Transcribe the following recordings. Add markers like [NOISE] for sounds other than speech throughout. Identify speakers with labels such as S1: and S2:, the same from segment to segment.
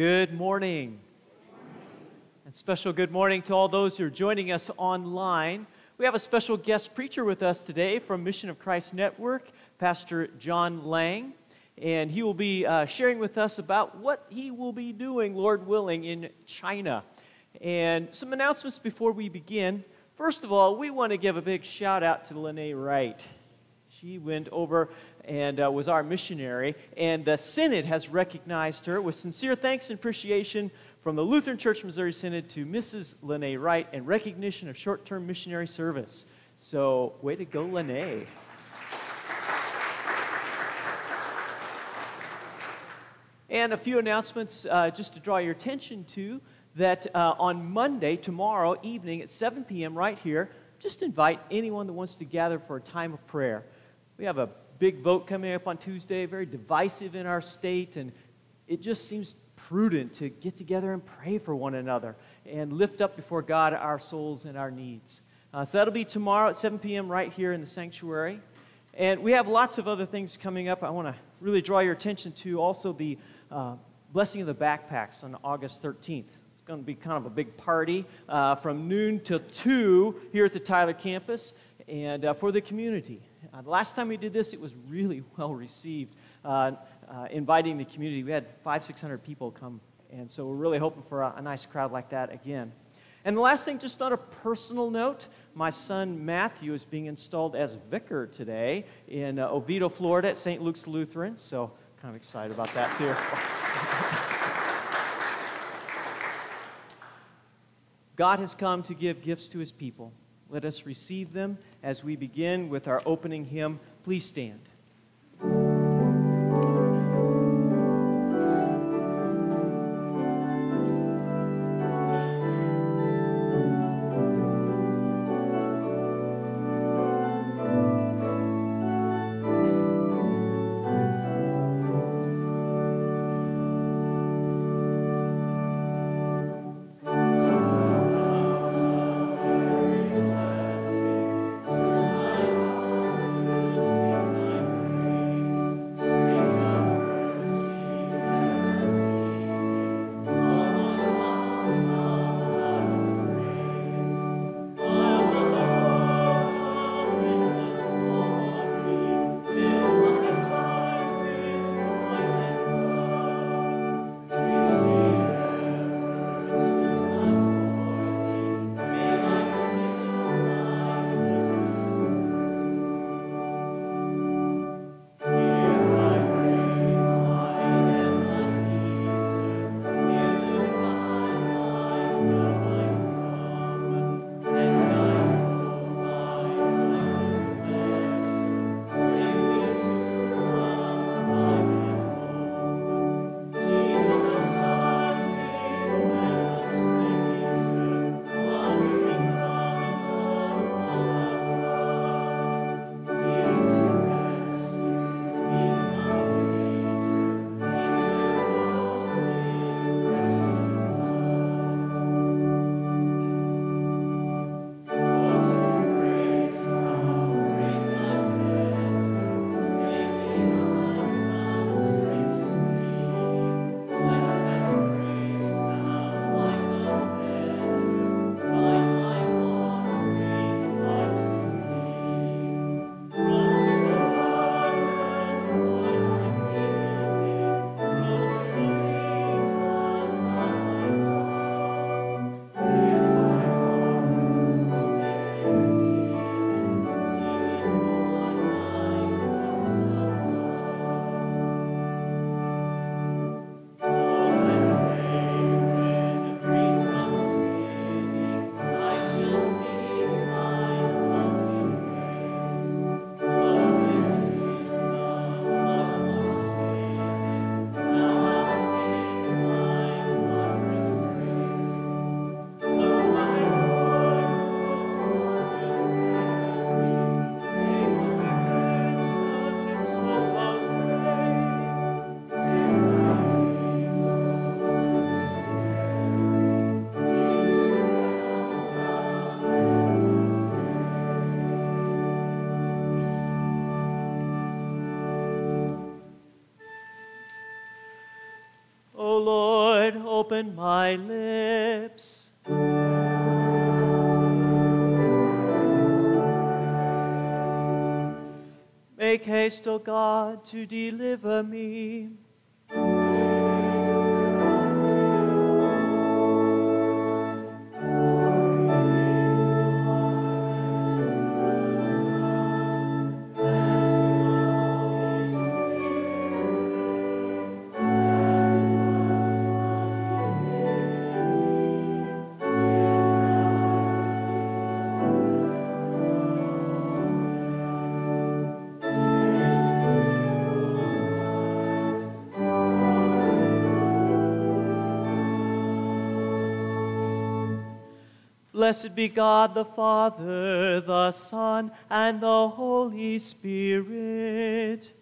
S1: Good morning. And special good morning to all those who are joining us online. We have a special guest preacher with us today from Mission of Christ Network, Pastor John Lang. And he will be uh, sharing with us about what he will be doing, Lord willing, in China. And some announcements before we begin. First of all, we want to give a big shout out to Lene Wright. She went over and uh, was our missionary, and the Synod has recognized her with sincere thanks and appreciation from the Lutheran Church Missouri Synod to Mrs. Lene Wright and recognition of short term missionary service. So, way to go, Lene. And a few announcements uh, just to draw your attention to that uh, on Monday, tomorrow evening at 7 p.m., right here, just invite anyone that wants to gather for a time of prayer. We have a big vote coming up on Tuesday, very divisive in our state, and it just seems prudent to get together and pray for one another and lift up before God our souls and our needs. Uh, so that'll be tomorrow at 7 p.m. right here in the sanctuary. And we have lots of other things coming up. I want to really draw your attention to also the uh, blessing of the backpacks on August 13th. It's going to be kind of a big party uh, from noon till 2 here at the Tyler campus and uh, for the community. Uh, the last time we did this, it was really [LAUGHS] well received. Uh, uh, inviting the community, we had five, six hundred people come, and so we're really hoping for a, a, nice crowd like that again. And the last thing, just on a personal note, my son Matthew is being installed as vicar today in uh, Oviedo, Florida, at St. Luke's Lutheran. So, kind of excited about that too. [LAUGHS] God has come to give gifts to his people. Let us receive them as we begin with our opening hymn. Please stand. Make haste, O God, to deliver me. Blessed be God the Father, the Son, and the Holy Spirit.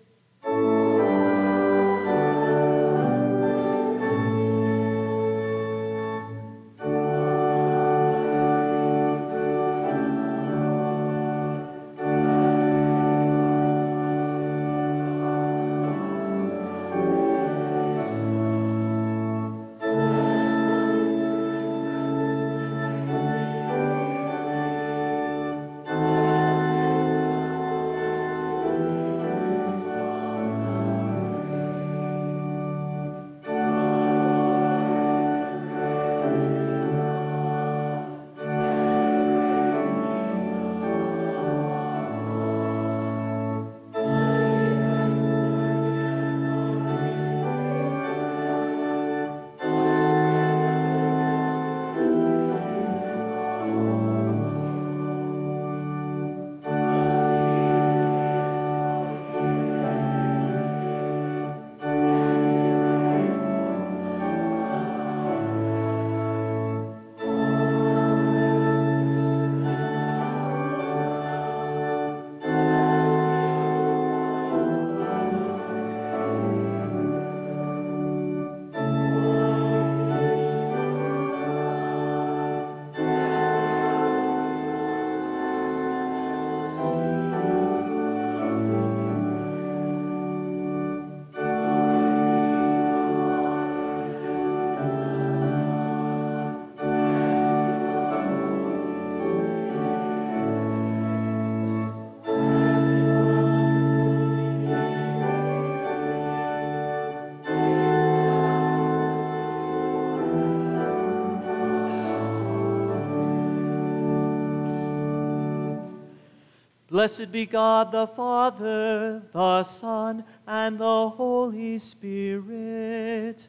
S1: Blessed be God the Father, the Son, and the Holy Spirit.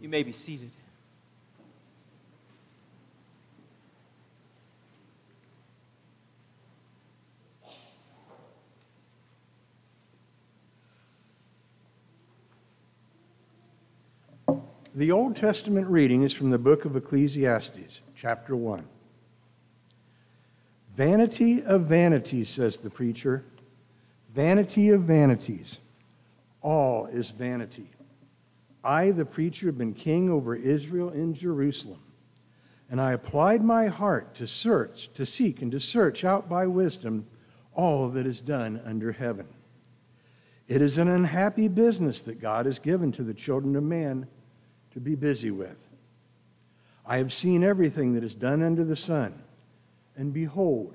S1: You may be seated.
S2: The Old Testament reading is from the book of Ecclesiastes, chapter 1. Vanity of vanities, says the preacher. Vanity of vanities. All is vanity. I, the preacher, have been king over Israel in Jerusalem. And I applied my heart to search, to seek, and to search out by wisdom all that is done under heaven. It is an unhappy business that God has given to the children of man to be busy with. I have seen everything that is done under the sun, and behold,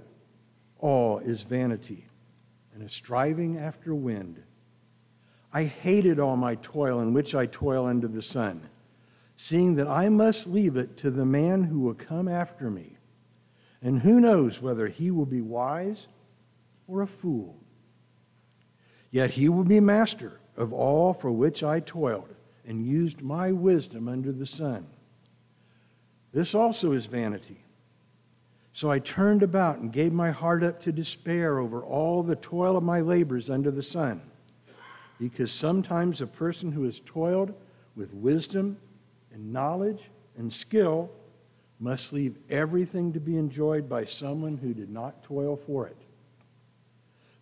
S2: all is vanity and a striving after wind. I hated all my toil in which I toil under the sun, seeing that I must leave it to the man who will come after me. And who knows whether he will be wise or a fool? Yet he will be master of all for which I toiled and used my wisdom under the sun. This also is vanity. So I turned about and gave my heart up to despair over all the toil of my labors under the sun. Because sometimes a person who has toiled with wisdom and knowledge and skill must leave everything to be enjoyed by someone who did not toil for it.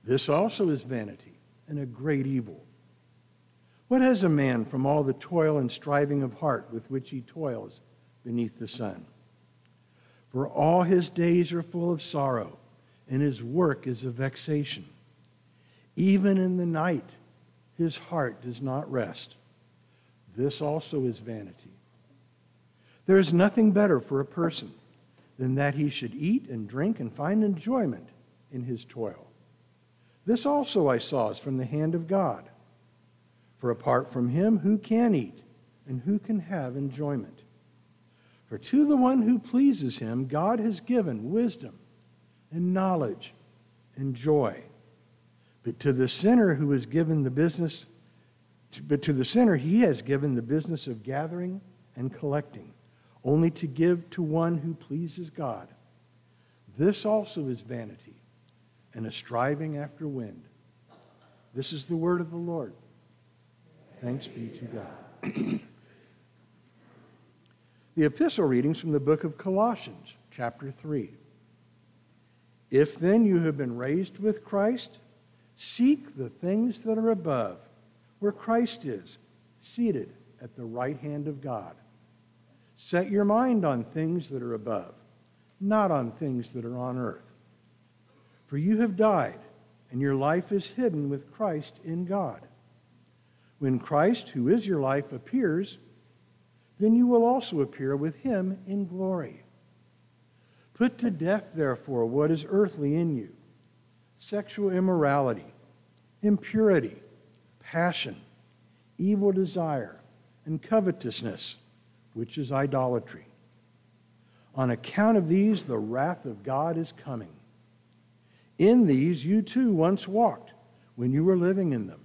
S2: This also is vanity and a great evil. What has a man from all the toil and striving of heart with which he toils beneath the sun? For all his days are full of sorrow, and his work is a vexation. Even in the night, his heart does not rest. This also is vanity. There is nothing better for a person than that he should eat and drink and find enjoyment in his toil. This also I saw is from the hand of God. For apart from him, who can eat and who can have enjoyment? For to the one who pleases him, God has given wisdom and knowledge and joy. But to the sinner who is given the business, but to the sinner he has given the business of gathering and collecting, only to give to one who pleases God. This also is vanity and a striving after wind. This is the word of the Lord. Thanks be to God. the epistle readings from the book of Colossians, chapter 3. If then you have been raised with Christ, seek the things that are above, where Christ is, seated at the right hand of God. Set your mind on things that are above, not on things that are on earth. For you have died, and your life is hidden with Christ in God. When Christ, who is your life, appears, then you will also appear with him in glory. Put to death, therefore, what is earthly in you sexual immorality, impurity, passion, evil desire, and covetousness, which is idolatry. On account of these, the wrath of God is coming. In these you too once walked when you were living in them.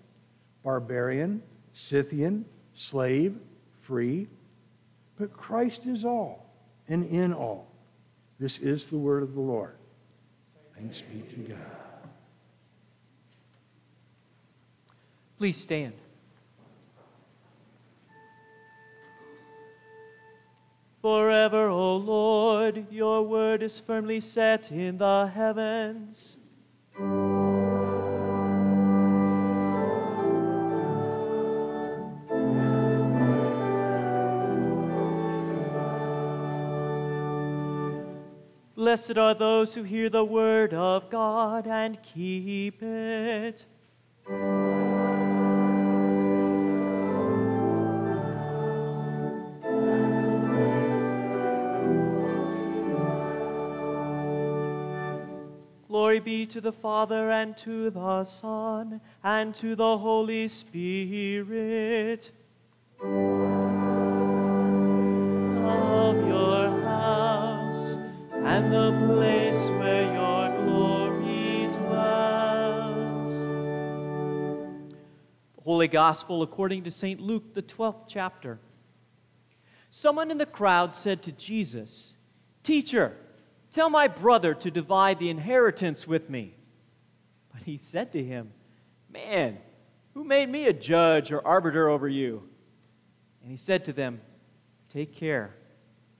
S2: barbarian, Scythian, slave, free, but Christ is all and in all. This is the word of the Lord. Thanks be to God.
S1: Please stand. Forever, O Lord, your word is firmly set in the heavens. Blessed are those who hear the word of God and keep it. Glory be to the Father and to the Son and to the Holy Spirit. The place where your glory dwells. The Holy Gospel according to St. Luke, the 12th chapter. Someone in the crowd said to Jesus, Teacher, Tell my brother to divide the inheritance with me. But he said to him, Man, who made me a judge or arbiter over you? And he said to them, Take care,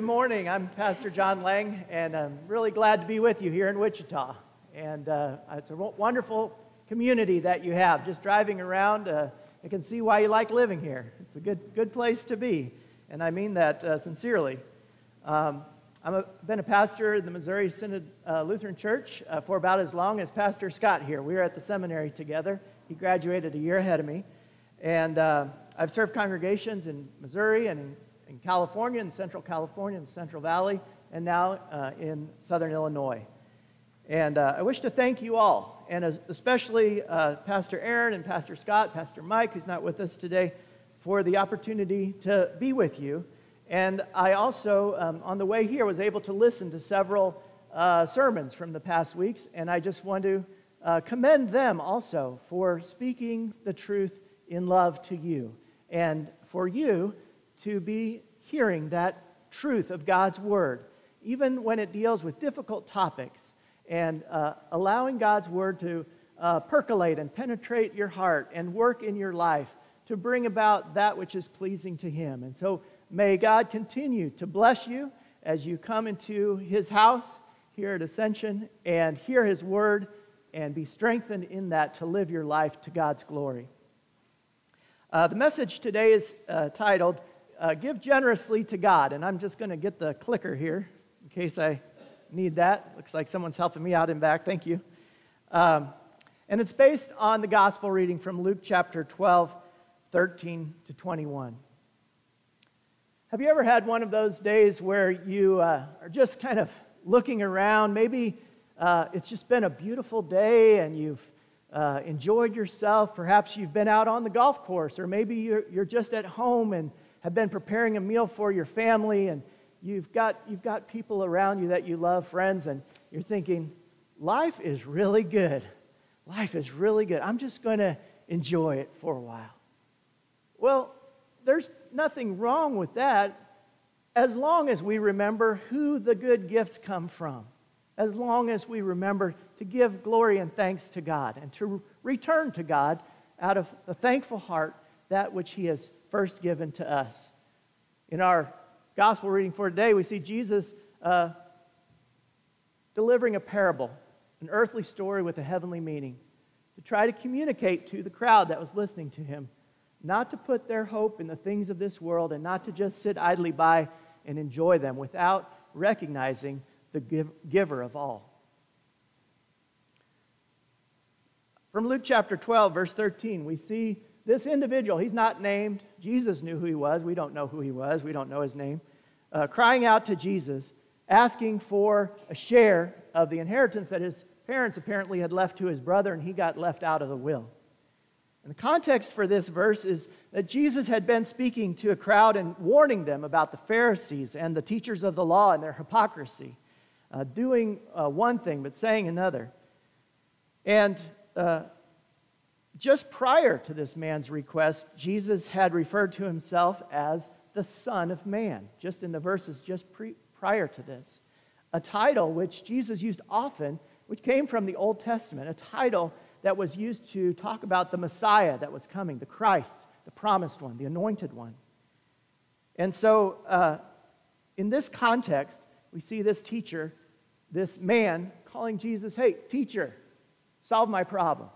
S3: Good morning. I'm Pastor John Lang, and I'm really glad to be with you here in Wichita. And uh, it's a wonderful community that you have. Just driving around, uh, I can see why you like living here. It's a good, good place to be, and I mean that uh, sincerely. Um, I've been a pastor in the Missouri Synod uh, Lutheran Church uh, for about as long as Pastor Scott here. We were at the seminary together. He graduated a year ahead of me. And uh, I've served congregations in Missouri and in in California, in Central California, in Central Valley, and now uh, in Southern Illinois. And uh, I wish to thank you all, and especially uh, Pastor Aaron and Pastor Scott, Pastor Mike, who's not with us today, for the opportunity to be with you. And I also, um, on the way here, was able to listen to several uh, sermons from the past weeks, and I just want to uh, commend them also for speaking the truth in love to you, and for you to be hearing that truth of God's Word, even when it deals with difficult topics, and uh, allowing God's Word to uh, percolate and penetrate your heart and work in your life to bring about that which is pleasing to Him. And so may God continue to bless you as you come into His house here at Ascension and hear His Word and be strengthened in that to live your life to God's glory. Uh, the message today is uh, titled uh, give generously to God. And I'm just going to get the clicker here in case I need that. Looks like someone's helping me out in back. Thank you. Um, and it's based on the gospel reading from Luke chapter 12, 13 to 21. Have you ever had one of those days where you uh, are just kind of looking around? Maybe uh, it's just been a beautiful day and you've uh, enjoyed yourself. Perhaps you've been out on the golf course, or maybe you're, you're just at home and have been preparing a meal for your family and you've got, you've got people around you that you love, friends, and you're thinking, life is really good. Life is really good. I'm just going to enjoy it for a while. Well, there's nothing wrong with that as long as we remember who the good gifts come from, as long as we remember to give glory and thanks to God and to return to God out of a thankful heart that which He has first given to us. In our gospel reading for today, we see Jesus uh, delivering a parable, an earthly story with a heavenly meaning, to try to communicate to the crowd that was listening to him not to put their hope in the things of this world and not to just sit idly by and enjoy them without recognizing the give, giver of all. From Luke chapter 12, verse 13, we see this individual, he's not named. Jesus knew who he was. We don't know who he was. We don't know his name. Uh, crying out to Jesus, asking for a share of the inheritance that his parents apparently had left to his brother, and he got left out of the will. And the context for this verse is that Jesus had been speaking to a crowd and warning them about the Pharisees and the teachers of the law and their hypocrisy, uh, doing uh, one thing but saying another. And uh, just prior to this man's request, Jesus had referred to himself as the Son of Man, just in the verses just pre- prior to this. A title which Jesus used often, which came from the Old Testament, a title that was used to talk about the Messiah that was coming, the Christ, the promised one, the anointed one. And so, uh, in this context, we see this teacher, this man, calling Jesus, Hey, teacher, solve my problem.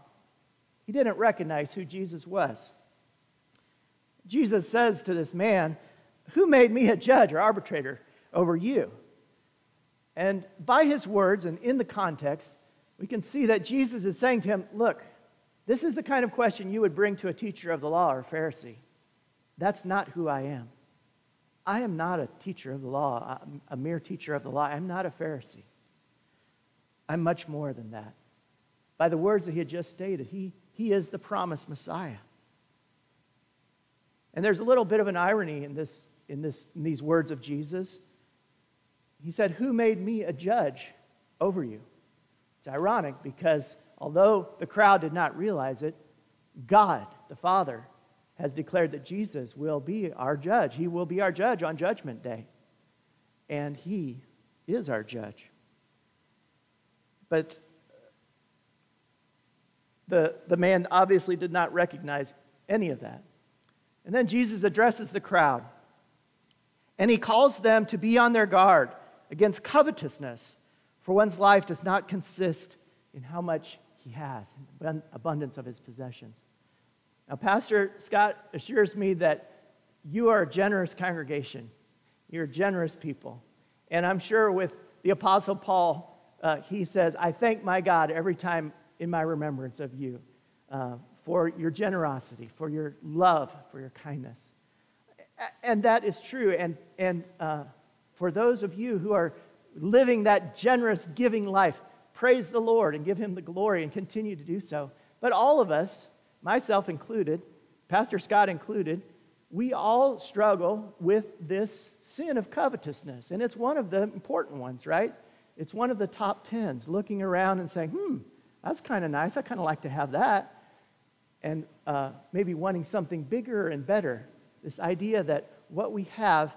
S3: He didn't recognize who Jesus was. Jesus says to this man, Who made me a judge or arbitrator over you? And by his words and in the context, we can see that Jesus is saying to him, Look, this is the kind of question you would bring to a teacher of the law or Pharisee. That's not who I am. I am not a teacher of the law, I'm a mere teacher of the law. I'm not a Pharisee. I'm much more than that. By the words that he had just stated, he he is the promised Messiah. And there's a little bit of an irony in, this, in, this, in these words of Jesus. He said, Who made me a judge over you? It's ironic because although the crowd did not realize it, God, the Father, has declared that Jesus will be our judge. He will be our judge on Judgment Day. And He is our judge. But the, the man obviously did not recognize any of that. And then Jesus addresses the crowd. And he calls them to be on their guard against covetousness, for one's life does not consist in how much he has, in abundance of his possessions. Now, Pastor Scott assures me that you are a generous congregation. You're generous people. And I'm sure with the Apostle Paul, uh, he says, I thank my God every time in my remembrance of you uh, for your generosity, for your love, for your kindness. And that is true. And, and uh, for those of you who are living that generous, giving life, praise the Lord and give him the glory and continue to do so. But all of us, myself included, Pastor Scott included, we all struggle with this sin of covetousness. And it's one of the important ones, right? It's one of the top tens, looking around and saying, hmm, that's kind of nice. I kind of like to have that. And uh, maybe wanting something bigger and better. This idea that what we have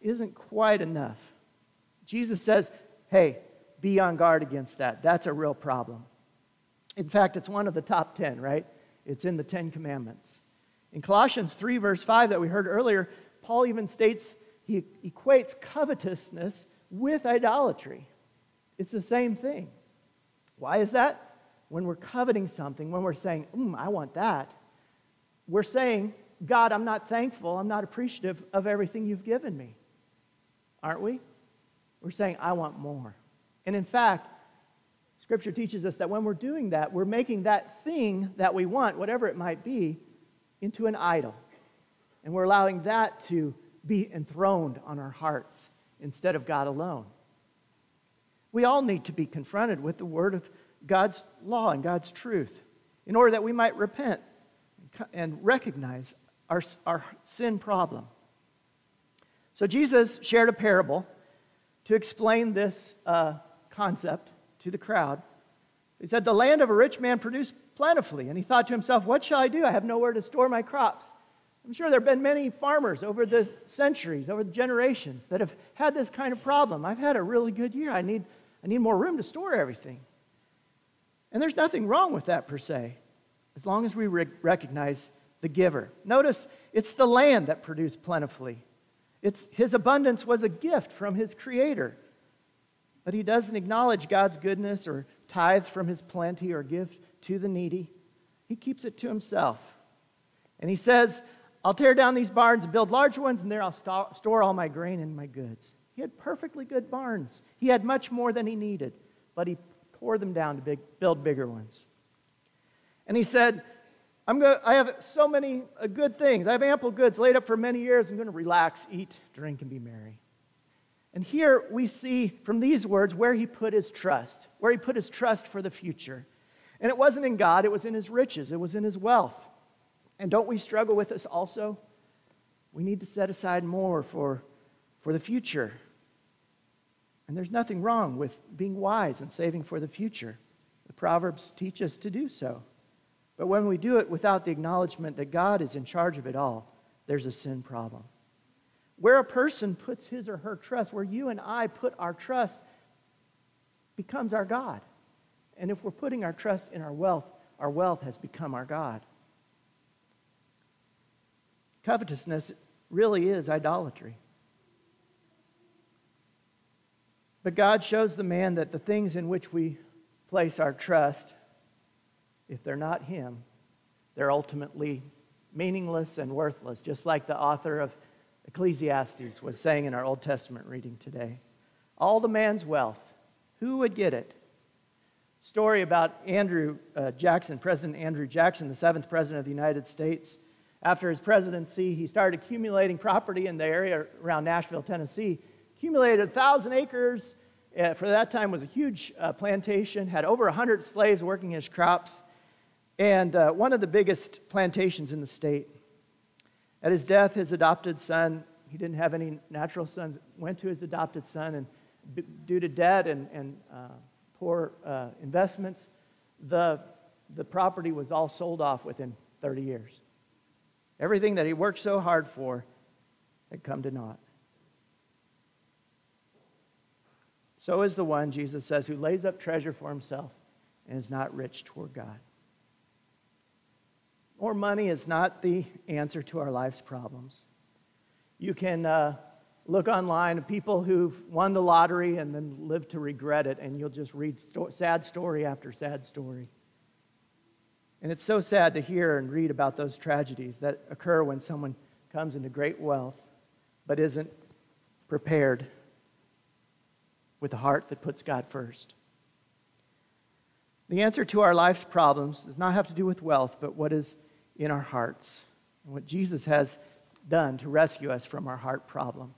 S3: isn't quite enough. Jesus says, hey, be on guard against that. That's a real problem. In fact, it's one of the top 10, right? It's in the Ten Commandments. In Colossians 3, verse 5, that we heard earlier, Paul even states he equates covetousness with idolatry. It's the same thing. Why is that? When we're coveting something, when we're saying, mm, I want that, we're saying, God, I'm not thankful, I'm not appreciative of everything you've given me. Aren't we? We're saying, I want more. And in fact, Scripture teaches us that when we're doing that, we're making that thing that we want, whatever it might be, into an idol. And we're allowing that to be enthroned on our hearts instead of God alone. We all need to be confronted with the word of God's law and God's truth in order that we might repent and recognize our, our sin problem. So, Jesus shared a parable to explain this uh, concept to the crowd. He said, The land of a rich man produced plentifully. And he thought to himself, What shall I do? I have nowhere to store my crops. I'm sure there have been many farmers over the centuries, over the generations, that have had this kind of problem. I've had a really good year. I need I need more room to store everything. And there's nothing wrong with that per se, as long as we re- recognize the giver. Notice it's the land that produced plentifully. It's, his abundance was a gift from his creator. But he doesn't acknowledge God's goodness or tithe from his plenty or give to the needy. He keeps it to himself. And he says, I'll tear down these barns and build large ones, and there I'll st- store all my grain and my goods. He had perfectly good barns. He had much more than he needed, but he tore them down to big, build bigger ones. And he said, I'm going I have so many uh, good things. I have ample goods laid up for many years. I'm going to relax, eat, drink, and be merry. And here we see from these words where he put his trust, where he put his trust for the future. And it wasn't in God, it was in his riches, it was in his wealth. And don't we struggle with this also? We need to set aside more for, for the future. And there's nothing wrong with being wise and saving for the future. The Proverbs teach us to do so. But when we do it without the acknowledgement that God is in charge of it all, there's a sin problem. Where a person puts his or her trust, where you and I put our trust, becomes our God. And if we're putting our trust in our wealth, our wealth has become our God. Covetousness really is idolatry. But God shows the man that the things in which we place our trust, if they're not Him, they're ultimately meaningless and worthless, just like the author of Ecclesiastes was saying in our Old Testament reading today. All the man's wealth, who would get it? Story about Andrew uh, Jackson, President Andrew Jackson, the seventh president of the United States. After his presidency, he started accumulating property in the area around Nashville, Tennessee accumulated 1,000 acres. Uh, for that time was a huge uh, plantation, had over 100 slaves working his crops, and uh, one of the biggest plantations in the state. At his death, his adopted son, he didn't have any natural sons, went to his adopted son, and b- due to debt and, and uh, poor uh, investments, the, the property was all sold off within 30 years. Everything that he worked so hard for had come to naught. So is the one, Jesus says, who lays up treasure for himself and is not rich toward God. More money is not the answer to our life's problems. You can, uh, look online of people who've won the lottery and then live to regret it, and you'll just read sto- sad story after sad story. And it's so sad to hear and read about those tragedies that occur when someone comes into great wealth but isn't prepared with a heart that puts God first. The answer to our life's problems does not have to do with wealth, but what is in our hearts and what Jesus has done to rescue us from our heart problem.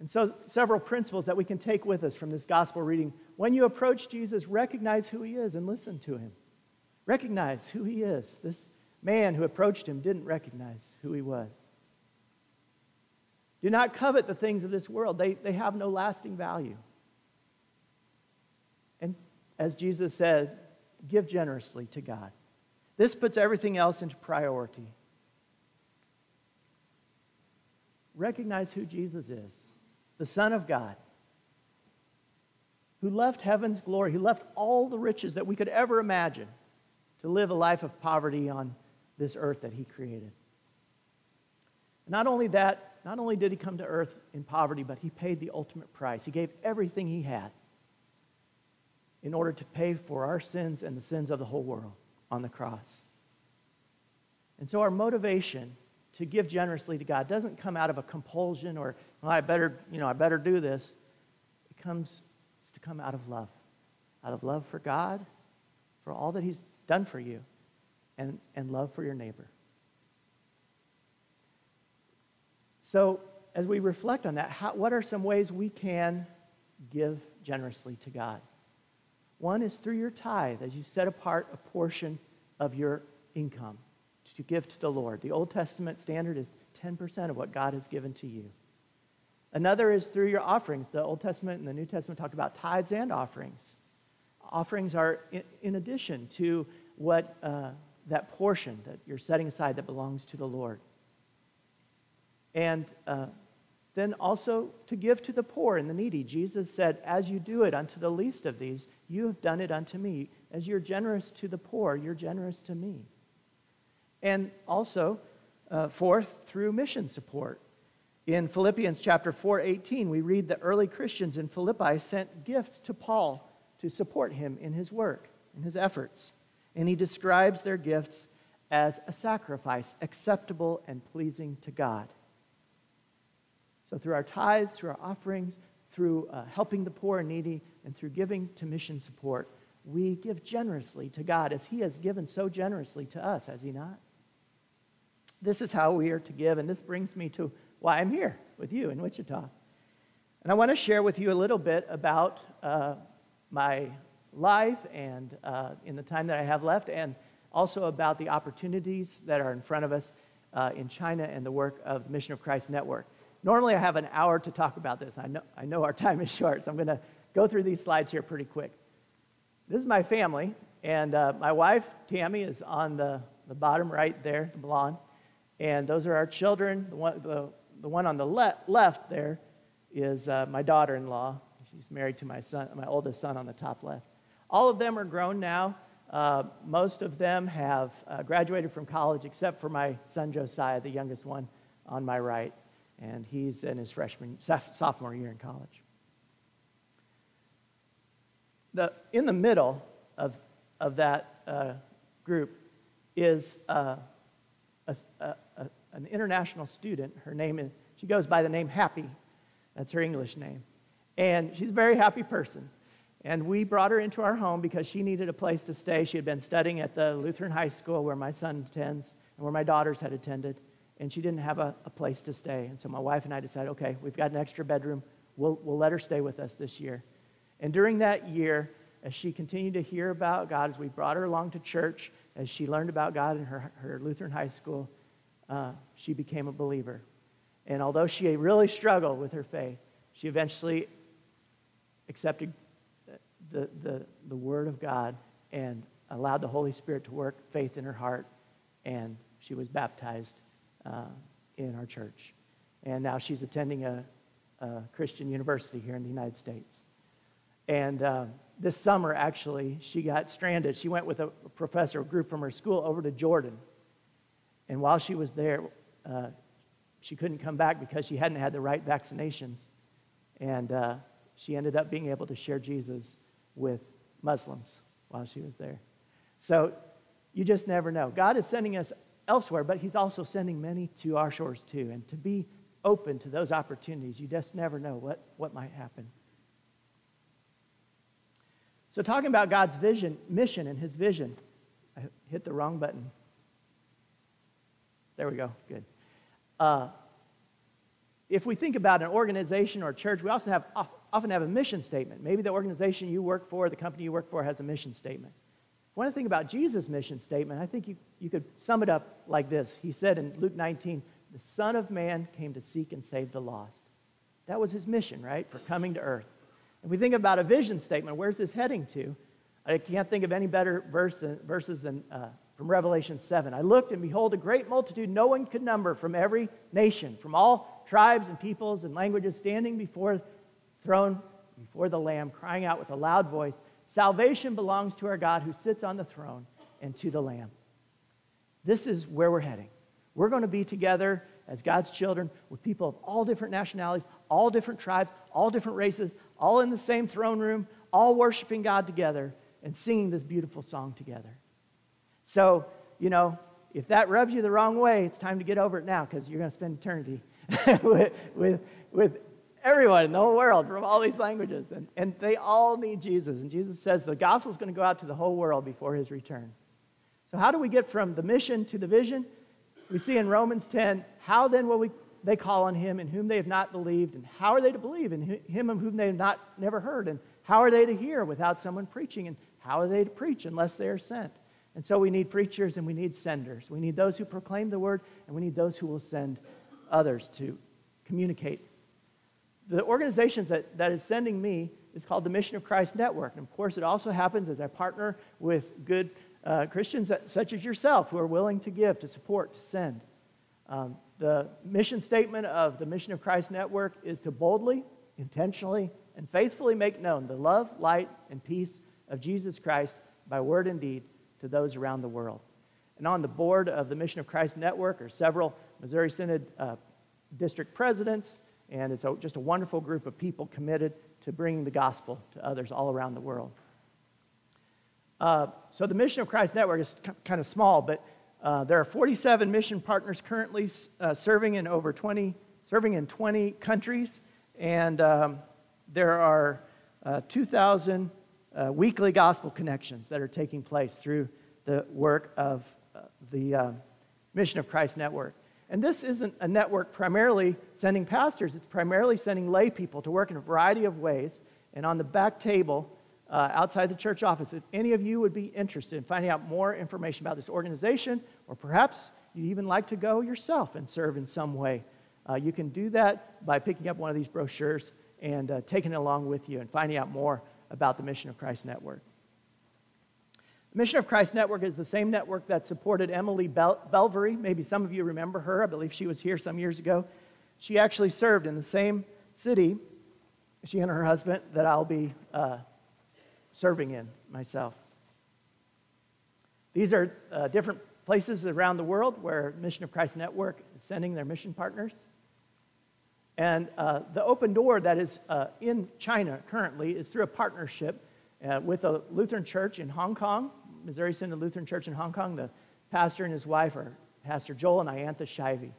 S3: And so, several principles that we can take with us from this gospel reading. When you approach Jesus, recognize who he is and listen to him. Recognize who he is. This man who approached him didn't recognize who he was. Do not covet the things of this world, they, they have no lasting value. And as Jesus said, give generously to God. This puts everything else into priority. Recognize who Jesus is the Son of God, who left heaven's glory, who left all the riches that we could ever imagine to live a life of poverty on this earth that he created. Not only that, not only did he come to earth in poverty, but he paid the ultimate price. He gave everything he had in order to pay for our sins and the sins of the whole world on the cross. And so our motivation to give generously to God doesn't come out of a compulsion or, well, I better, you know, I better do this. It comes it's to come out of love. Out of love for God, for all that He's done for you, and, and love for your neighbor. So, as we reflect on that, how, what are some ways we can give generously to God? One is through your tithe, as you set apart a portion of your income to give to the Lord. The Old Testament standard is 10% of what God has given to you. Another is through your offerings. The Old Testament and the New Testament talk about tithes and offerings. Offerings are in, addition to what uh, that portion that you're setting aside that belongs to the Lord. And uh, then also to give to the poor and the needy. Jesus said, As you do it unto the least of these, you have done it unto me. As you're generous to the poor, you're generous to me and also, uh, fourth, through mission support. In Philippians chapter 4, 18, we read that early Christians in Philippi sent gifts to Paul to support him in his work, in his efforts. And he describes their gifts as a sacrifice acceptable and pleasing to God. So, through our tithes, through our offerings, through uh, helping the poor and needy, and through giving to mission support, we give generously to God as He has given so generously to us, has He not? This is how we are to give, and this brings me to why I'm here with you in Wichita. And I want to share with you a little bit about uh, my life and uh, in the time that I have left, and also about the opportunities that are in front of us uh, in China and the work of the Mission of Christ Network. Normally, I have an hour to talk about this. I know, I know our [LAUGHS] time is short, so I'm going to go through these slides here pretty quick. This is my family, and uh, my wife, Tammy, is on the, the bottom right there, the blonde. And those are our children. The one, the, the one on the le- left there is uh, my daughter in law. She's married to my son, my oldest son on the top left. All of them are grown now. Uh, most of them have uh, graduated from college, except for my son Josiah, the youngest one on my right. And he's in his freshman, sophomore year in college. The, in the middle of, of that uh, group is uh, a, a, an international student. Her name is, she goes by the name Happy. That's her English name. And she's a very happy person. And we brought her into our home because she needed a place to stay. She had been studying at the Lutheran High School where my son attends and where my daughters had attended. And she didn't have a, a place to stay. And so my wife and I decided, okay, we've got an extra bedroom. We'll, we'll let her stay with us this year. And during that year, as she continued to hear about God, as we brought her along to church, as she learned about God in her, her Lutheran high school, uh, she became a believer. And although she really struggled with her faith, she eventually accepted the, the, the Word of God and allowed the Holy Spirit to work faith in her heart. And she was baptized uh, in our church. And now she's attending a, a, Christian university here in the United States. And uh, this summer, actually, she got stranded. She went with a professor, a group from her school, over to Jordan and while she was there, uh, she couldn't come back because she hadn't had the right vaccinations. And uh, she ended up being able to share Jesus with Muslims while she was there. So you just never know. God is sending us elsewhere, but He's also sending many to our shores too. And to be open to those opportunities, you just never know what, what might happen. So, talking about God's vision, mission, and His vision, I hit the wrong button. There we go. Good. Uh, if we think about an organization or church, we also have often have a mission statement. Maybe the organization you work for, the company you work for, has a mission statement. One thing about Jesus' mission statement, I think you, you could sum it up like this. He said in Luke 19, The Son of Man came to seek and save the lost. That was his mission, right, for coming to earth. If we think about a vision statement, where's this heading to? I can't think of any better verse than, verses than uh, from Revelation 7. I looked, and behold, a great multitude no one could number from every nation, from all tribes and peoples and languages, standing before the throne, before the Lamb, crying out with a loud voice Salvation belongs to our God who sits on the throne and to the Lamb. This is where we're heading. We're going to be together as God's children with people of all different nationalities, all different tribes, all different races, all in the same throne room, all worshiping God together and singing this beautiful song together. So, you know, if that rubs you the wrong way, it's time to get over it now because you're going to spend eternity [LAUGHS] with, with, with everyone in the whole world from all these languages. And, and they all need Jesus. And Jesus says the gospel is going to go out to the whole world before his return. So, how do we get from the mission to the vision? We see in Romans 10 how then will we, they call on him in whom they have not believed? And how are they to believe in him of whom they have not, never heard? And how are they to hear without someone preaching? And how are they to preach unless they are sent? And so we need preachers and we need senders. We need those who proclaim the word and we need those who will send others to communicate the organizations that, that is sending me is called the Mission of Christ Network. And of course, it also happens as I partner with good uh, Christians that, such as yourself who are willing to give, to support, to send. Um, the mission statement of the Mission of Christ Network is to boldly, intentionally, and faithfully make known the love, light, and peace of Jesus Christ by word and deed to those around the world. And on the board of the Mission of Christ Network are several Missouri Synod uh, district presidents and it's a, just a wonderful group of people committed to bringing the gospel to others all around the world. Uh, so the Mission of Christ Network is kind of small, but uh, there are 47 mission partners currently uh, serving in over 20, serving in 20 countries, and um, there are uh, 2,000 uh, weekly gospel connections that are taking place through the work of uh, the Mission of Christ Network. And this isn't a network primarily sending pastors, it's primarily sending lay people to work in a variety of ways. And on the back table, uh, outside the church office, if any of you would be interested in finding out more information about this organization, or perhaps you'd even like to go yourself and serve in some way, uh, you can do that by picking up one of these brochures and uh, taking it along with you and finding out more about the Mission of Christ Network. Mission of Christ Network is the same network that supported Emily Bel- Belvery. Maybe some of you remember her. I believe she was here some years ago. She actually served in the same city, she and her husband, that I'll be uh, serving in myself. These are uh, different places around the world where Mission of Christ Network is sending their mission partners. And uh, the open door that is uh, in China currently is through a partnership uh, with a Lutheran church in Hong Kong Missouri Synod Lutheran Church in Hong Kong. The pastor and his wife are Pastor Joel and Iantha Shivey.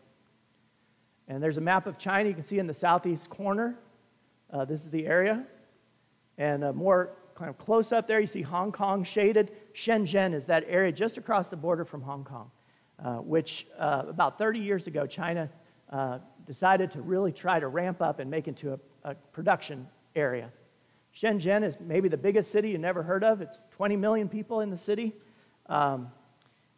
S3: And there's a map of China you can see in the southeast corner. Uh, this is the area. And uh, more kind of close up there, you see Hong Kong shaded. Shenzhen is that area just across the border from Hong Kong, uh, which uh, about 30 years ago, China uh, decided to really try to ramp up and make into a, a production area. Shenzhen is maybe the biggest city you never heard of. It's 20 million people in the city. Um,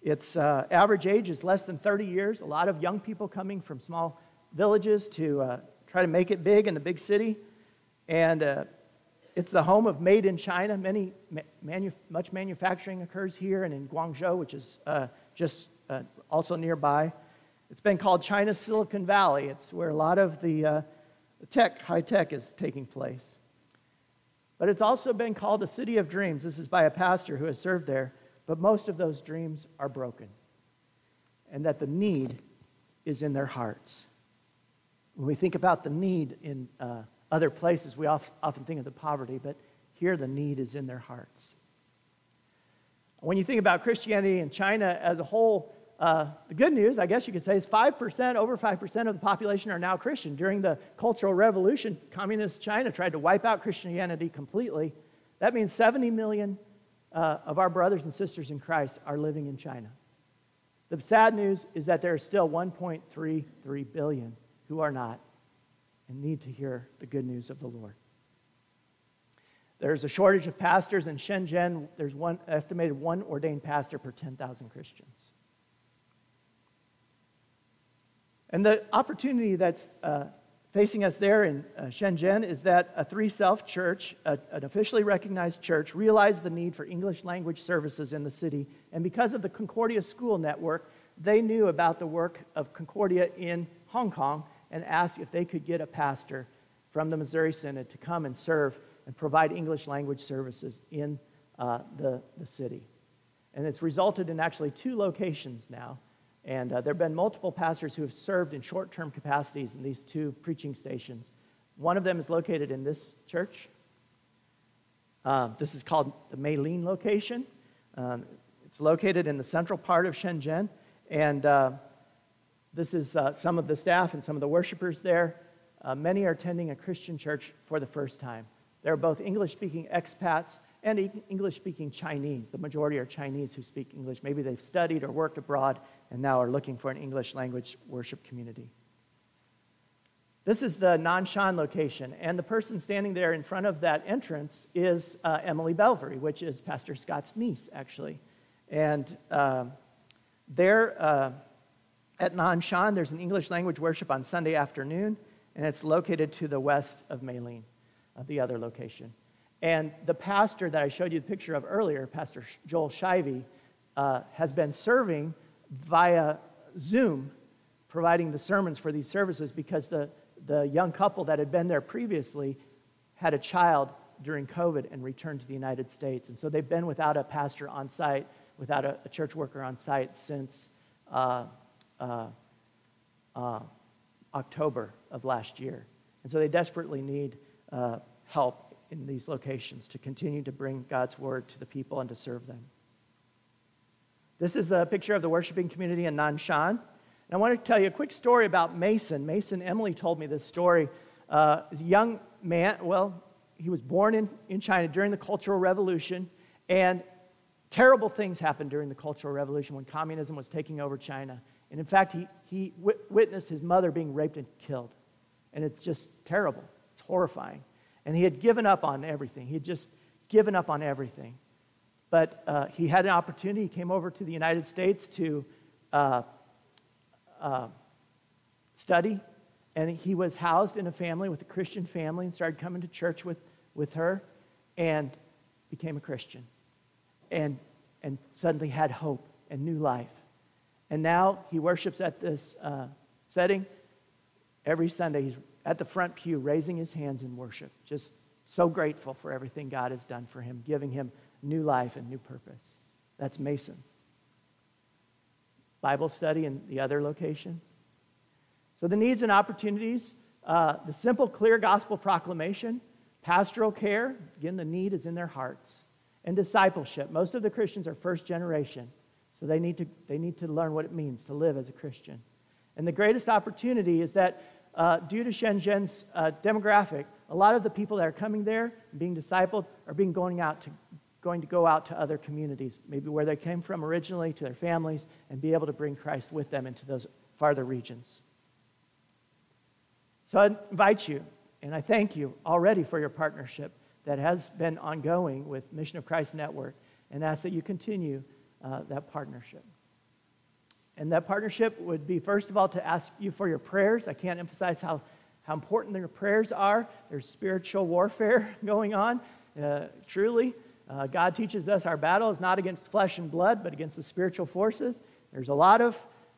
S3: its uh, average age is less than 30 years. A lot of young people coming from small villages to uh, try to make it big in the big city. And uh, it's the home of Made in China. Many, manu- much manufacturing occurs here and in Guangzhou, which is uh, just uh, also nearby. It's been called China's Silicon Valley. It's where a lot of the uh, tech, high tech, is taking place. But it's also been called a city of dreams. This is by a pastor who has served there. But most of those dreams are broken. And that the need is in their hearts. When we think about the need in uh, other places, we often think of the poverty, but here the need is in their hearts. When you think about Christianity in China as a whole, uh, the good news, I guess you could say, is 5%, over 5% of the population are now Christian. During the Cultural Revolution, Communist China tried to wipe out Christianity completely. That means 70 million uh, of our brothers and sisters in Christ are living in China. The sad news is that there are still 1.33 billion who are not and need to hear the good news of the Lord. There's a shortage of pastors in Shenzhen. There's one estimated one ordained pastor per 10,000 Christians. And the opportunity that's uh, facing us there in uh, Shenzhen is that a Three Self church, a, an officially recognized church, realized the need for English language services in the city. And because of the Concordia School Network, they knew about the work of Concordia in Hong Kong and asked if they could get a pastor from the Missouri Synod to come and serve and provide English language services in uh, the, the city. And it's resulted in actually two locations now. And uh, there have been multiple pastors who have served in short term capacities in these two preaching stations. One of them is located in this church. Uh, this is called the Meilin location. Um, it's located in the central part of Shenzhen. And uh, this is uh, some of the staff and some of the worshipers there. Uh, many are attending a Christian church for the first time. There are both English speaking expats and English speaking Chinese. The majority are Chinese who speak English. Maybe they've studied or worked abroad and now are looking for an English language worship community. This is the Nanshan location, and the person standing there in front of that entrance is uh, Emily Belvery, which is Pastor Scott's niece, actually. And uh, there uh, at Nanshan, there's an English language worship on Sunday afternoon, and it's located to the west of of the other location. And the pastor that I showed you the picture of earlier, Pastor Joel Shivey, uh, has been serving via Zoom, providing the sermons for these services because the, the young couple that had been there previously had a child during COVID and returned to the United States. And so they've been without a pastor on site, without a, a church worker on site since uh, uh, uh October of last year. And so they desperately need uh, help in these locations to continue to bring God's word to the people and to serve them. This is a picture of the worshiping community in Nanshan. And I want to tell you a quick story about Mason. Mason, Emily told me this story. Uh, a young man, well, he was born in, in China during the Cultural Revolution, and terrible things happened during the Cultural Revolution when communism was taking over China. And in fact, he, he witnessed his mother being raped and killed. And it's just terrible, it's horrifying. And he had given up on everything. He had just given up on everything. But uh, he had an opportunity. He came over to the United States to uh, uh, study. And he was housed in a family with a Christian family and started coming to church with, with her and became a Christian. And, and suddenly had hope and new life. And now he worships at this uh, setting every Sunday. He's at the front pew, raising his hands in worship, just so grateful for everything God has done for him, giving him new life and new purpose. That's Mason. Bible study in the other location. So, the needs and opportunities uh, the simple, clear gospel proclamation, pastoral care, again, the need is in their hearts, and discipleship. Most of the Christians are first generation, so they need to, they need to learn what it means to live as a Christian. And the greatest opportunity is that uh, due to Shenzhen's uh, demographic, a lot of the people that are coming there and being discipled are being going out to going to go out to other communities, maybe where they came from originally, to their families, and be able to bring Christ with them into those farther regions. So I invite you, and I thank you already for your partnership that has been ongoing with Mission of Christ Network, and ask that you continue uh, that partnership. And that partnership would be, first of all, to ask you for your prayers. I can't emphasize how, how important your prayers are. There's spiritual warfare [LAUGHS] going on, uh, truly. Uh, God teaches us our battle is not against flesh and blood, but against the spiritual forces. There's a lot of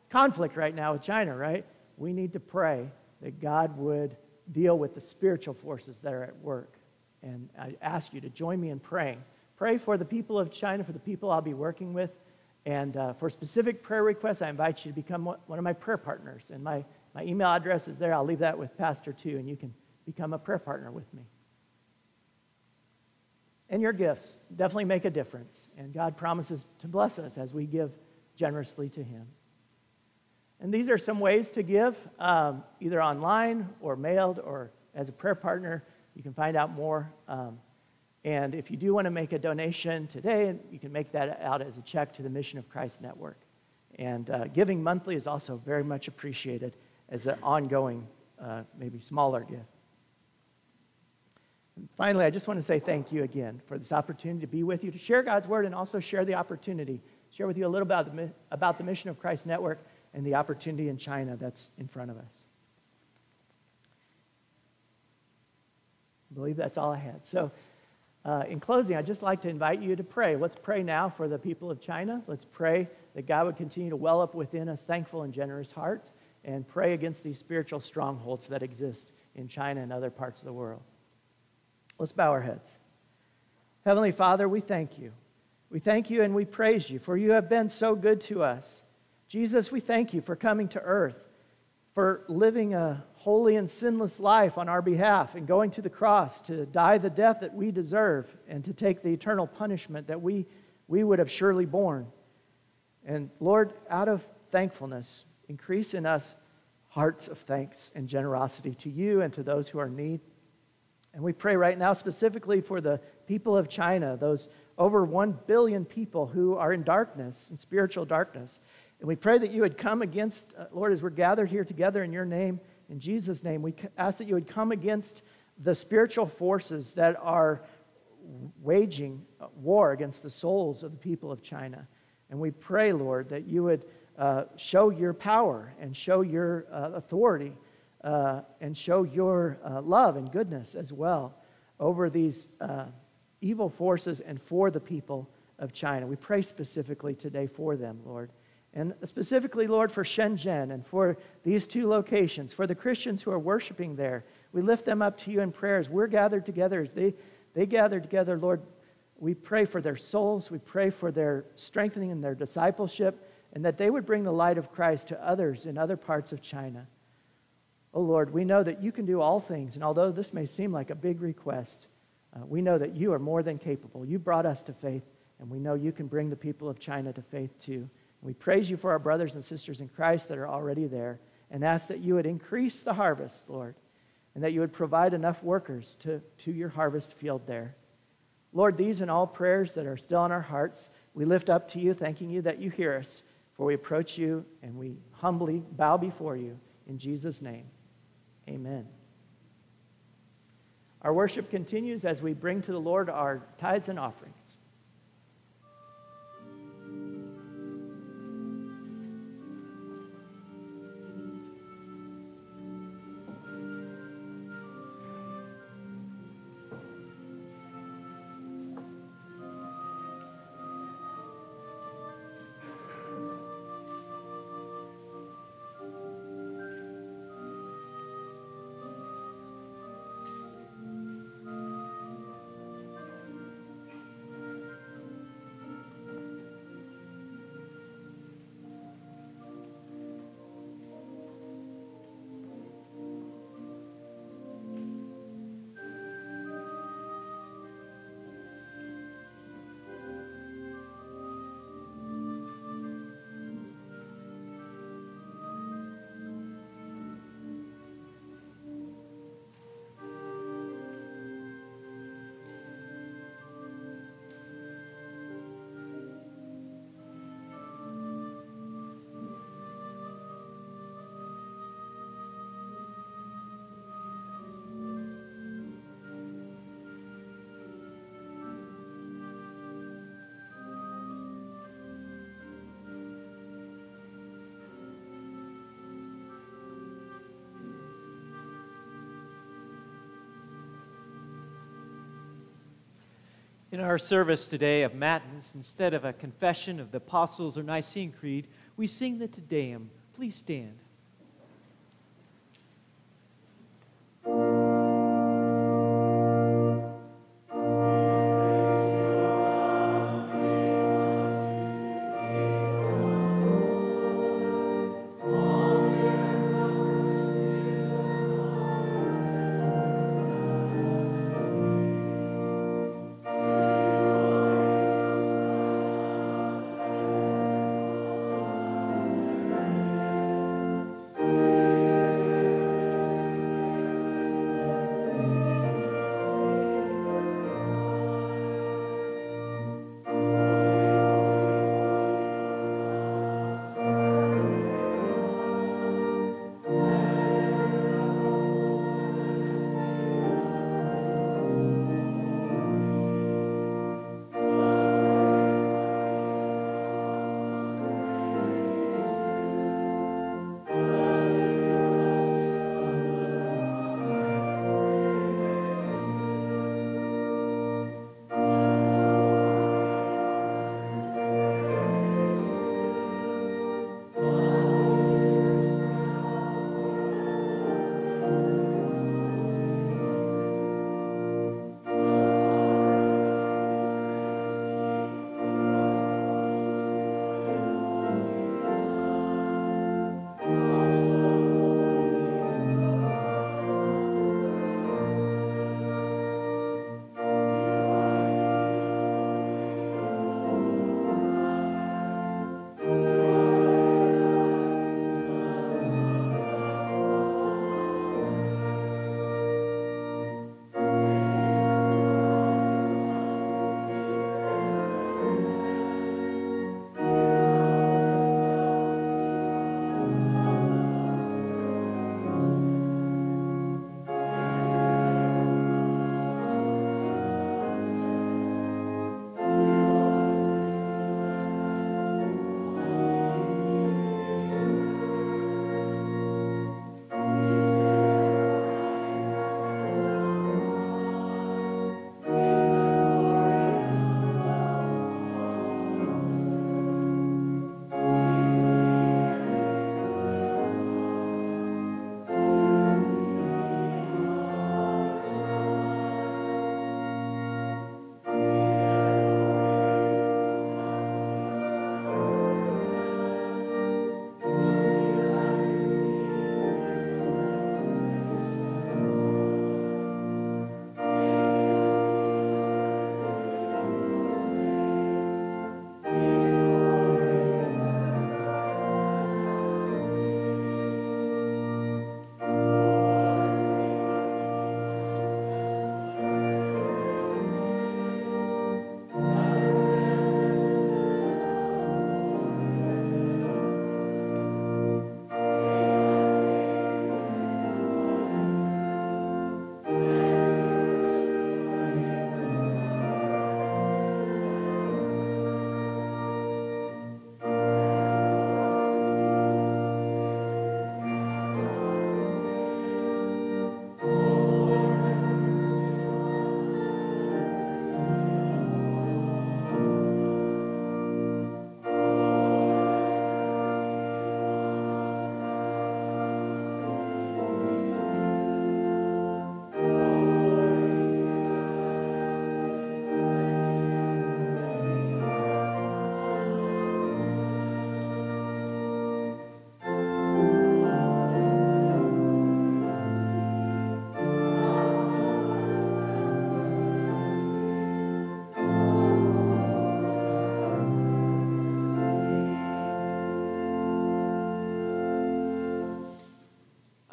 S3: conflict right now with China, right? We need to pray that God would deal with the spiritual forces that are at work. And I ask you to join me in praying. Pray for the people of China, for the people I'll be working with. And uh, for specific prayer requests, I invite you to become one of my prayer partners And my My email address is there. I'll leave that with Pastor too, and you can become a prayer partner with me. And your gifts definitely make a difference, and God promises to bless us as we give generously to Him. And these are some ways to give, um, either online or mailed or as a prayer partner. You can find out more. Um, and if you do want to make a donation today, you can make that out as a check to the Mission of Christ Network. And uh, giving monthly is also very much appreciated as an ongoing, uh, maybe smaller gift. And finally, I just want to say thank you again for this opportunity to be with you, to share God's word, and also share the opportunity, share with you a little about the, about the Mission of Christ Network and the opportunity in China that's in front of us. I believe that's all I had. So, uh, in closing, I'd just like to invite you to pray. Let's pray now for the people of China. Let's pray that God would continue to well up within us thankful and generous hearts and pray against these spiritual strongholds that exist in China and other parts of the world. Let's bow our heads. Heavenly Father, we thank you. We thank you and we praise you, for you have been so good to us. Jesus, we thank you for coming to earth, for living a holy and sinless life on our behalf and going to the cross to die the death that we deserve and to take the eternal punishment that we, we would have surely borne. And Lord, out of thankfulness, increase in us hearts of thanks and generosity to you and to those who are in need. And we pray right now specifically for the people of China, those over 1 billion people who are in darkness, in spiritual darkness. And we pray that you would come against, uh, Lord, as we're gathered here together in your name in Jesus' name, we ask that you would come against the spiritual forces that are waging war against the souls of the people of China. And we pray, Lord, that you would uh, show your power and show your uh, authority uh, and show your uh, love and goodness as well over these uh, evil forces and for the people of China. We pray specifically today for them, Lord. And specifically, Lord, for Shenzhen and for these two locations, for the Christians who are worshiping there, we lift them up to you in prayers. We're gathered together as they, they gather together, Lord. We pray for their souls. We pray for their strengthening and their discipleship and that they would bring the light of Christ to others in other parts of China. Oh Lord, we know that you can do all things. And although this may seem like a big request, uh, we know that you are more than capable. You brought us to faith, and we know you can bring the people of China to faith too. We praise you for our brothers and sisters in Christ that are already there and ask that you would increase the harvest, Lord, and that you would provide enough workers to, to your harvest field there. Lord, these and all prayers that are still in our hearts, we lift up to you, thanking you that you hear us, for we approach you and we humbly bow before you. In Jesus' name, amen. Our worship continues as we bring to the Lord our tithes and offerings.
S1: In our service today of Matins, instead of a confession of the Apostles' or Nicene Creed, we sing the Te Deum. Please stand.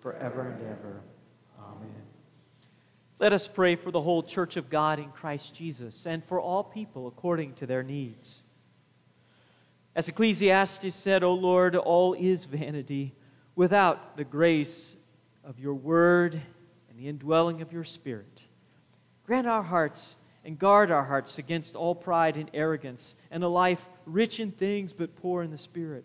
S1: forever and ever. Amen. Let us pray for the whole church of God in Christ Jesus and for all people according to their needs. As Ecclesiastes said, O Lord, all is vanity without the grace of your word and the indwelling of your spirit. Grant our hearts and guard our hearts against all pride and arrogance and a life rich in things but poor in the spirit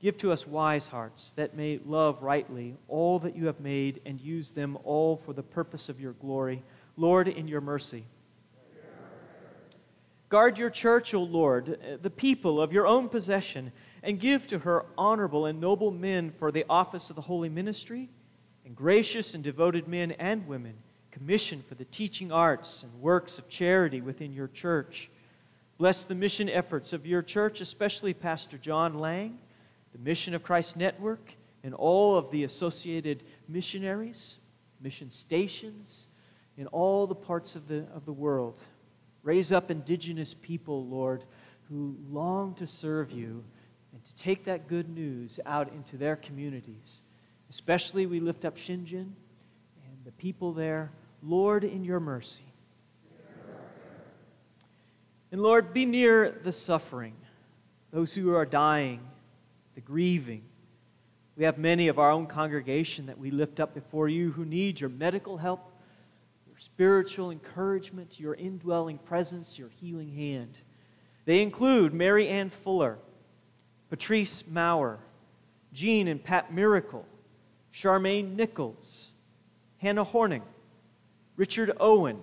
S1: Give to us wise hearts that may love rightly all that you have made and use them all for the purpose of your glory. Lord, in your mercy. Guard your church, O Lord, eh, the people of your own possession, and give to her honorable and noble men for the office of the holy ministry, and gracious and devoted men and women commissioned for the teaching arts and works of charity within your church. Bless the mission efforts of your church, especially Pastor John Lang the Mission of Christ Network, and all of the associated missionaries, mission stations in all the parts of the, of the world. Raise up indigenous people, Lord, who long to serve you and to take that good news out into their communities. Especially, we lift up Shenzhen and the people there. Lord, in your mercy. And Lord, be near the suffering, those who are dying the grieving. We have many of our own congregation that we lift up before you who need your medical help, your spiritual encouragement, your indwelling presence, your healing hand. They include Mary Ann Fuller, Patrice Maurer, Jean and Pat Miracle, Charmaine Nichols, Hannah Horning, Richard Owen,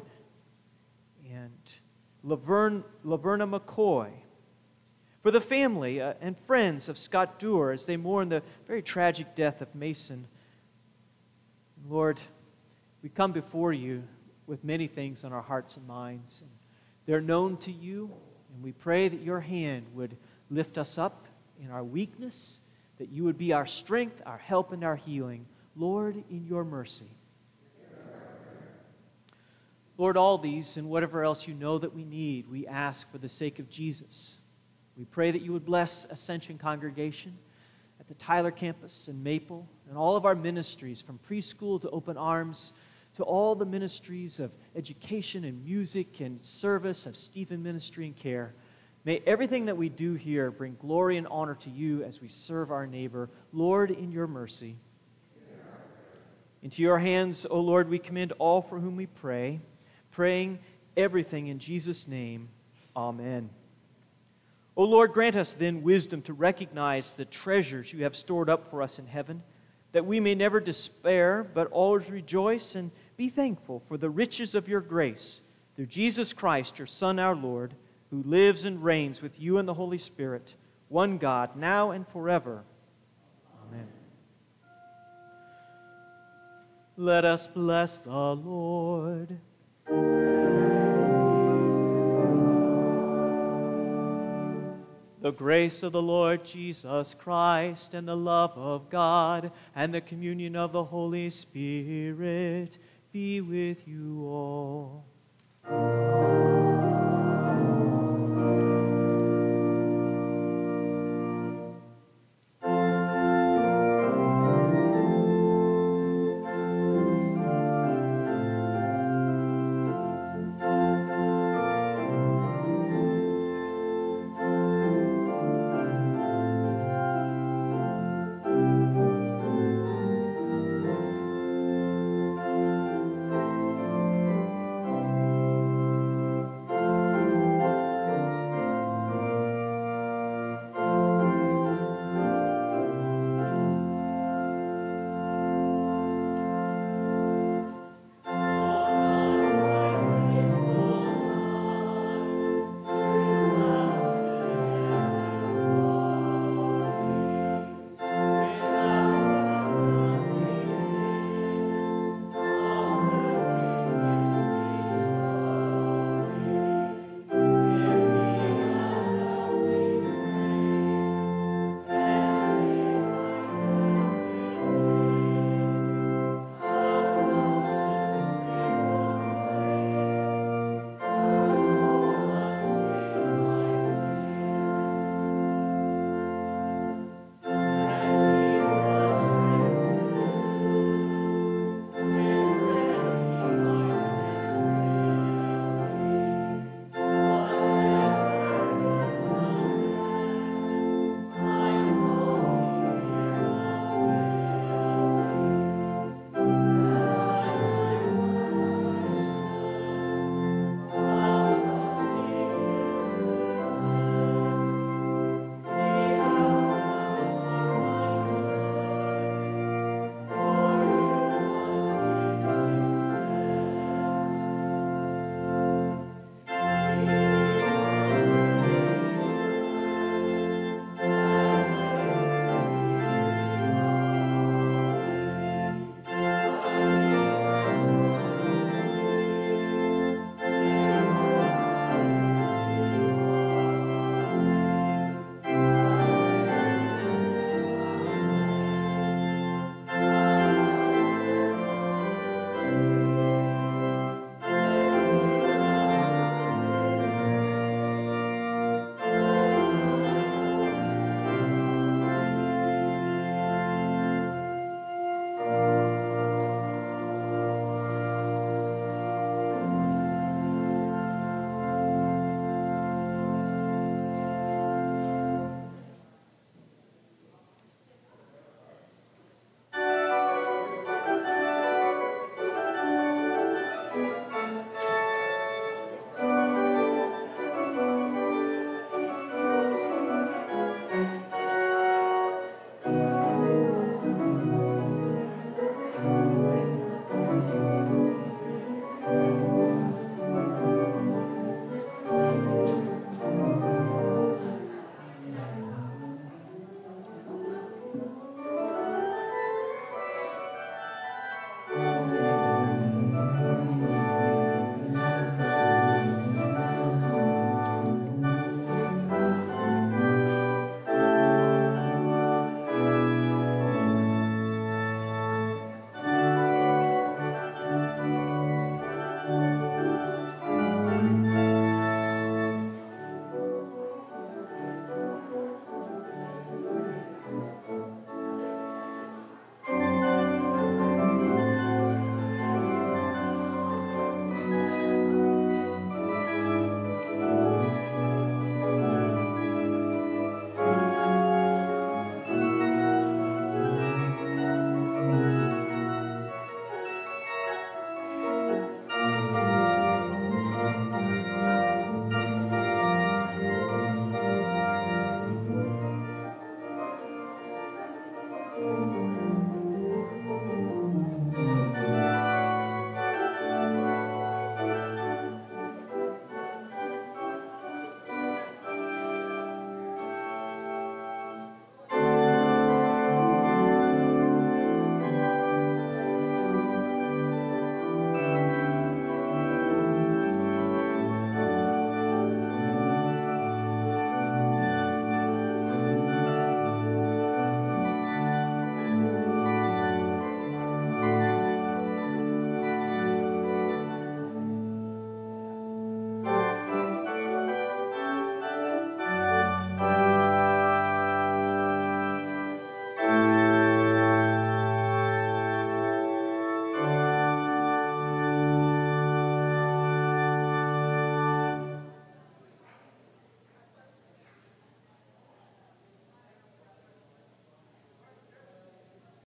S1: and Laverne, Laverna McCoy, for the family uh, and friends of Scott Dewar as they mourn the very tragic death of Mason. Lord, we come before you with many things on our hearts and minds. And they're known to you, and we pray that your hand would lift us up in our weakness, that you would be our strength, our help, and our healing. Lord, in your mercy. Lord, all these and whatever else you know that we need, we ask for the sake of Jesus. We pray that you would bless Ascension Congregation at the Tyler campus in Maple and all of our ministries from preschool to open arms to all the ministries of education and music and service of Stephen Ministry and Care. May everything that we do here bring glory and honor to you as we serve our neighbor. Lord, in your mercy. Into your hands, O Lord, we commend all for whom we pray, praying everything in Jesus' name. Amen. O Lord, grant us then wisdom to recognize the treasures you have stored up for us in heaven, that we may never despair, but always rejoice and be thankful for the riches of your grace through Jesus Christ, your Son, our Lord, who lives and reigns with you in the Holy Spirit, one God, now and forever. Amen. Let us bless the Lord. The grace of the Lord Jesus Christ and the love of God and the communion of the Holy Spirit be with you all.